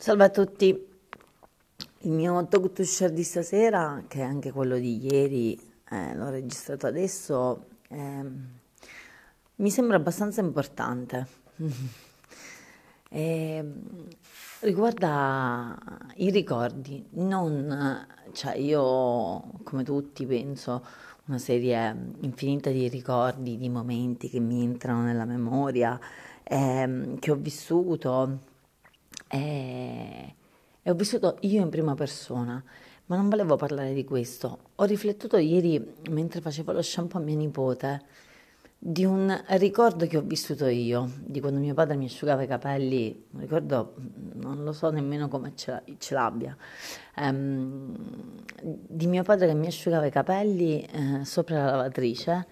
Salve a tutti, il mio talk to share di stasera, che è anche quello di ieri, eh, l'ho registrato adesso, eh, mi sembra abbastanza importante. e, riguarda i ricordi, non, cioè io come tutti penso una serie infinita di ricordi, di momenti che mi entrano nella memoria, eh, che ho vissuto e, e ho vissuto io in prima persona, ma non volevo parlare di questo. Ho riflettuto ieri mentre facevo lo shampoo a mia nipote di un ricordo che ho vissuto io, di quando mio padre mi asciugava i capelli, un ricordo, non lo so nemmeno come ce, l'abbia, um, di mio padre che mi asciugava i capelli eh, sopra la lavatrice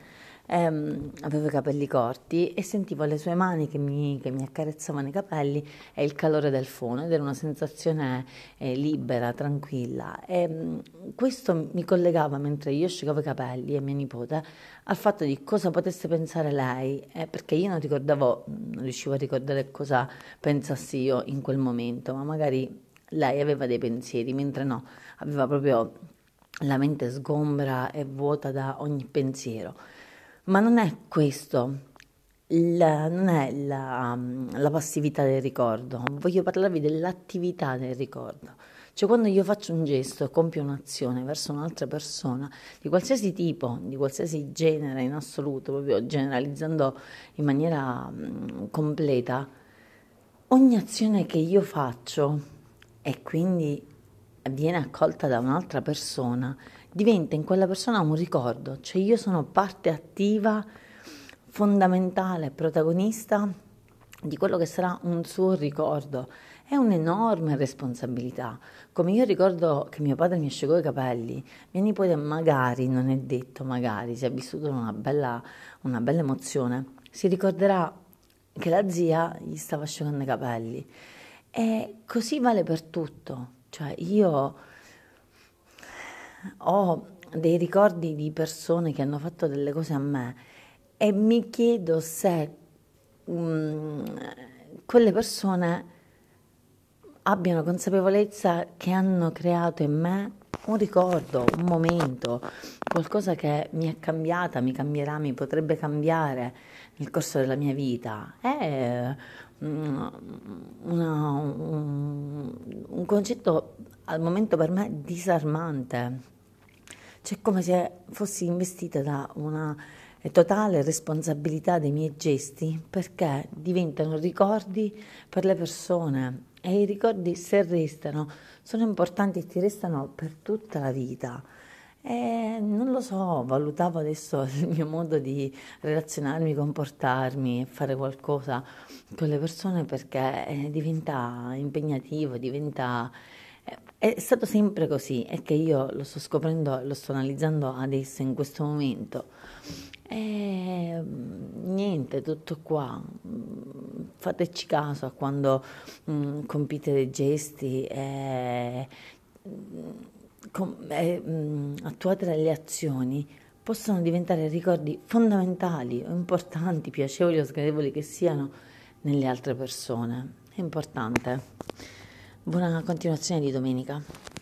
ehm, avevo i capelli corti e sentivo le sue mani che mi, che mi, accarezzavano i capelli e il calore del fono ed era una sensazione eh, libera, tranquilla. E, ehm, questo mi collegava mentre io asciugavo i capelli e mia nipote al fatto di cosa potesse pensare lei, eh, perché io non ricordavo, non riuscivo a ricordare cosa pensassi io in quel momento, ma magari lei aveva dei pensieri, mentre no, aveva proprio la mente sgombra e vuota da ogni pensiero. Ma non è questo, la, non è la, la passività del ricordo, voglio parlarvi dell'attività del ricordo. Cioè quando io faccio un gesto, compio un'azione verso un'altra persona, di qualsiasi tipo, di qualsiasi genere in assoluto, proprio generalizzando in maniera mh, completa, ogni azione che io faccio e quindi viene accolta da un'altra persona, diventa in quella persona un ricordo, cioè io sono parte attiva, fondamentale, protagonista di quello che sarà un suo ricordo. È un'enorme responsabilità. Come io ricordo che mio padre mi asciugò i capelli, mia nipote magari, non è detto magari, si è vissuto una bella, una bella emozione, si ricorderà che la zia gli stava asciugando i capelli. E così vale per tutto. Cioè io ho dei ricordi di persone che hanno fatto delle cose a me e mi chiedo se um, quelle persone abbiano consapevolezza che hanno creato in me un ricordo, un momento, qualcosa che mi è cambiata, mi cambierà, mi potrebbe cambiare nel corso della mia vita. È mm, una, un, un concetto al momento per me disarmante. C'è come se fossi investita da una totale responsabilità dei miei gesti perché diventano ricordi per le persone e i ricordi se restano sono importanti e ti restano per tutta la vita. E non lo so, valutavo adesso il mio modo di relazionarmi, comportarmi, fare qualcosa con le persone perché eh, diventa impegnativo, diventa è stato sempre così, è che io lo sto scoprendo, lo sto analizzando adesso, in questo momento. E niente, tutto qua. Fateci caso a quando mh, mm, compite dei gesti e, com, e mh, attuate delle azioni possono diventare ricordi fondamentali o importanti, piacevoli o sgradevoli che siano nelle altre persone. È importante. Buona continuazione di domenica.